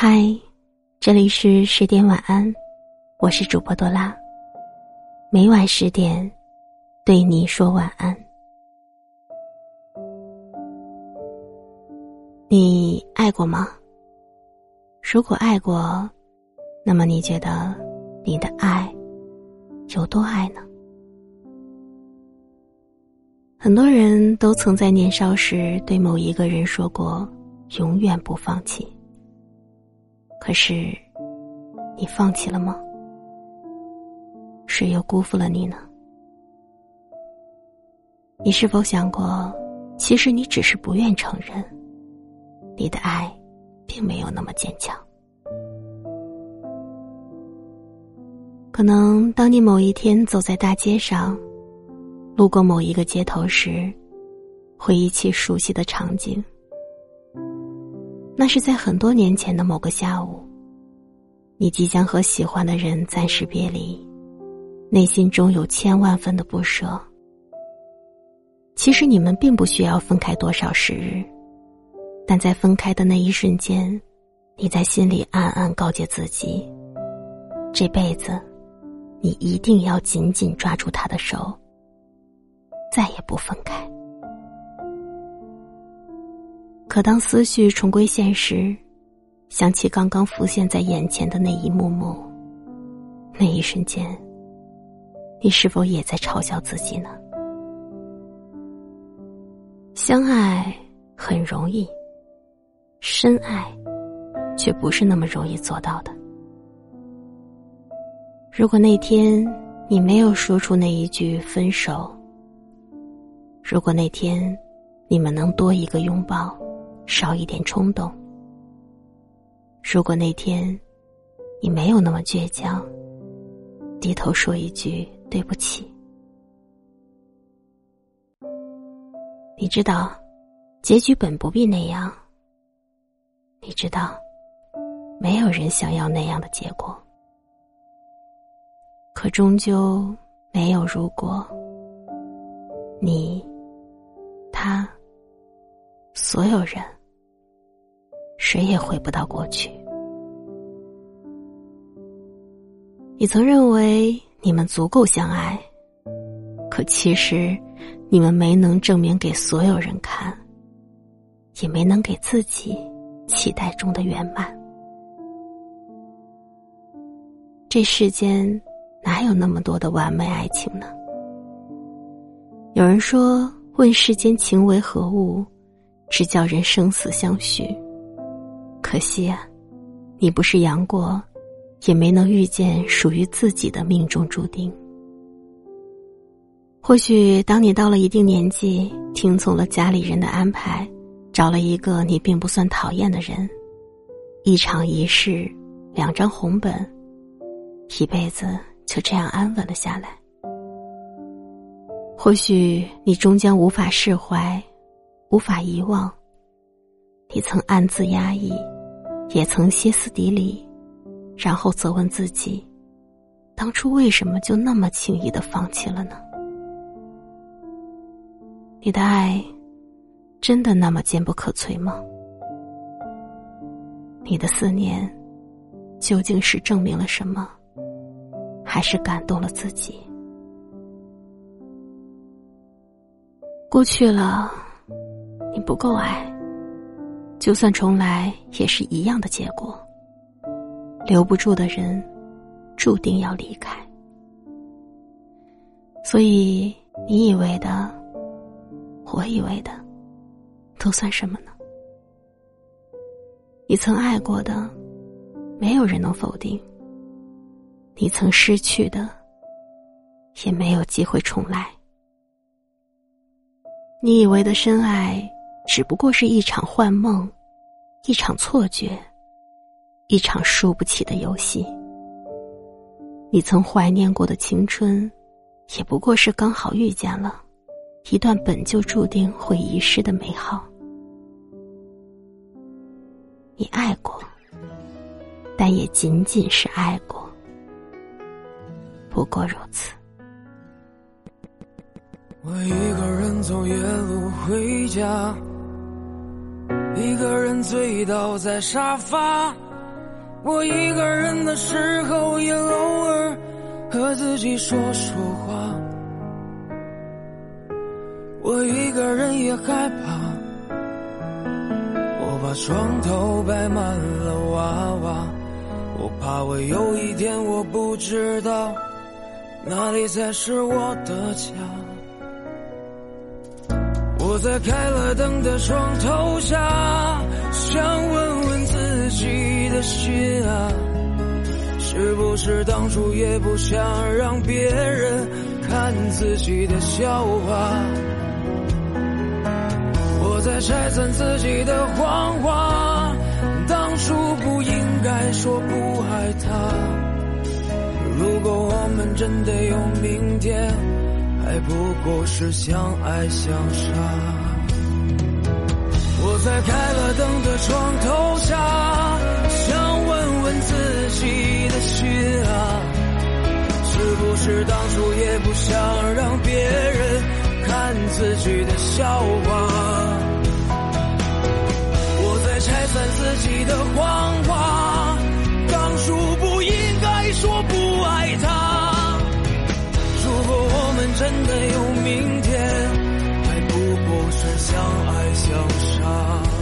嗨，这里是十点晚安，我是主播多拉。每晚十点，对你说晚安。你爱过吗？如果爱过，那么你觉得你的爱有多爱呢？很多人都曾在年少时对某一个人说过“永远不放弃”。可是，你放弃了吗？谁又辜负了你呢？你是否想过，其实你只是不愿承认，你的爱并没有那么坚强。可能当你某一天走在大街上，路过某一个街头时，回忆起熟悉的场景。那是在很多年前的某个下午，你即将和喜欢的人暂时别离，内心中有千万分的不舍。其实你们并不需要分开多少时日，但在分开的那一瞬间，你在心里暗暗告诫自己：这辈子，你一定要紧紧抓住他的手，再也不分开。可当思绪重归现实，想起刚刚浮现在眼前的那一幕幕，那一瞬间，你是否也在嘲笑自己呢？相爱很容易，深爱却不是那么容易做到的。如果那天你没有说出那一句分手，如果那天你们能多一个拥抱。少一点冲动。如果那天你没有那么倔强，低头说一句对不起，你知道，结局本不必那样。你知道，没有人想要那样的结果，可终究没有如果。你，他，所有人。谁也回不到过去。你曾认为你们足够相爱，可其实你们没能证明给所有人看，也没能给自己期待中的圆满。这世间哪有那么多的完美爱情呢？有人说：“问世间情为何物，只叫人生死相许。”可惜啊，你不是杨过，也没能遇见属于自己的命中注定。或许当你到了一定年纪，听从了家里人的安排，找了一个你并不算讨厌的人，一场仪式，两张红本，一辈子就这样安稳了下来。或许你终将无法释怀，无法遗忘。你曾暗自压抑，也曾歇斯底里，然后责问自己：当初为什么就那么轻易的放弃了呢？你的爱真的那么坚不可摧吗？你的思念究竟是证明了什么，还是感动了自己？过去了，你不够爱。就算重来，也是一样的结果。留不住的人，注定要离开。所以，你以为的，我以为的，都算什么呢？你曾爱过的，没有人能否定；你曾失去的，也没有机会重来。你以为的深爱。只不过是一场幻梦，一场错觉，一场输不起的游戏。你曾怀念过的青春，也不过是刚好遇见了，一段本就注定会遗失的美好。你爱过，但也仅仅是爱过，不过如此。我一个人走夜路回家。一个人醉倒在沙发，我一个人的时候，也偶尔和自己说说话。我一个人也害怕，我把床头摆满了娃娃，我怕我有一天我不知道哪里才是我的家。我在开了灯的床头下，想问问自己的心啊，是不是当初也不想让别人看自己的笑话？我在拆散自己的谎话，当初不应该说不爱他。如果我们真的有明天。还不过是相爱相杀。我在开了灯的床头下，想问问自己的心啊，是不是当初也不想让别人看自己的笑话？我在拆散自己的谎话，真的有明天，还不过是相爱相杀。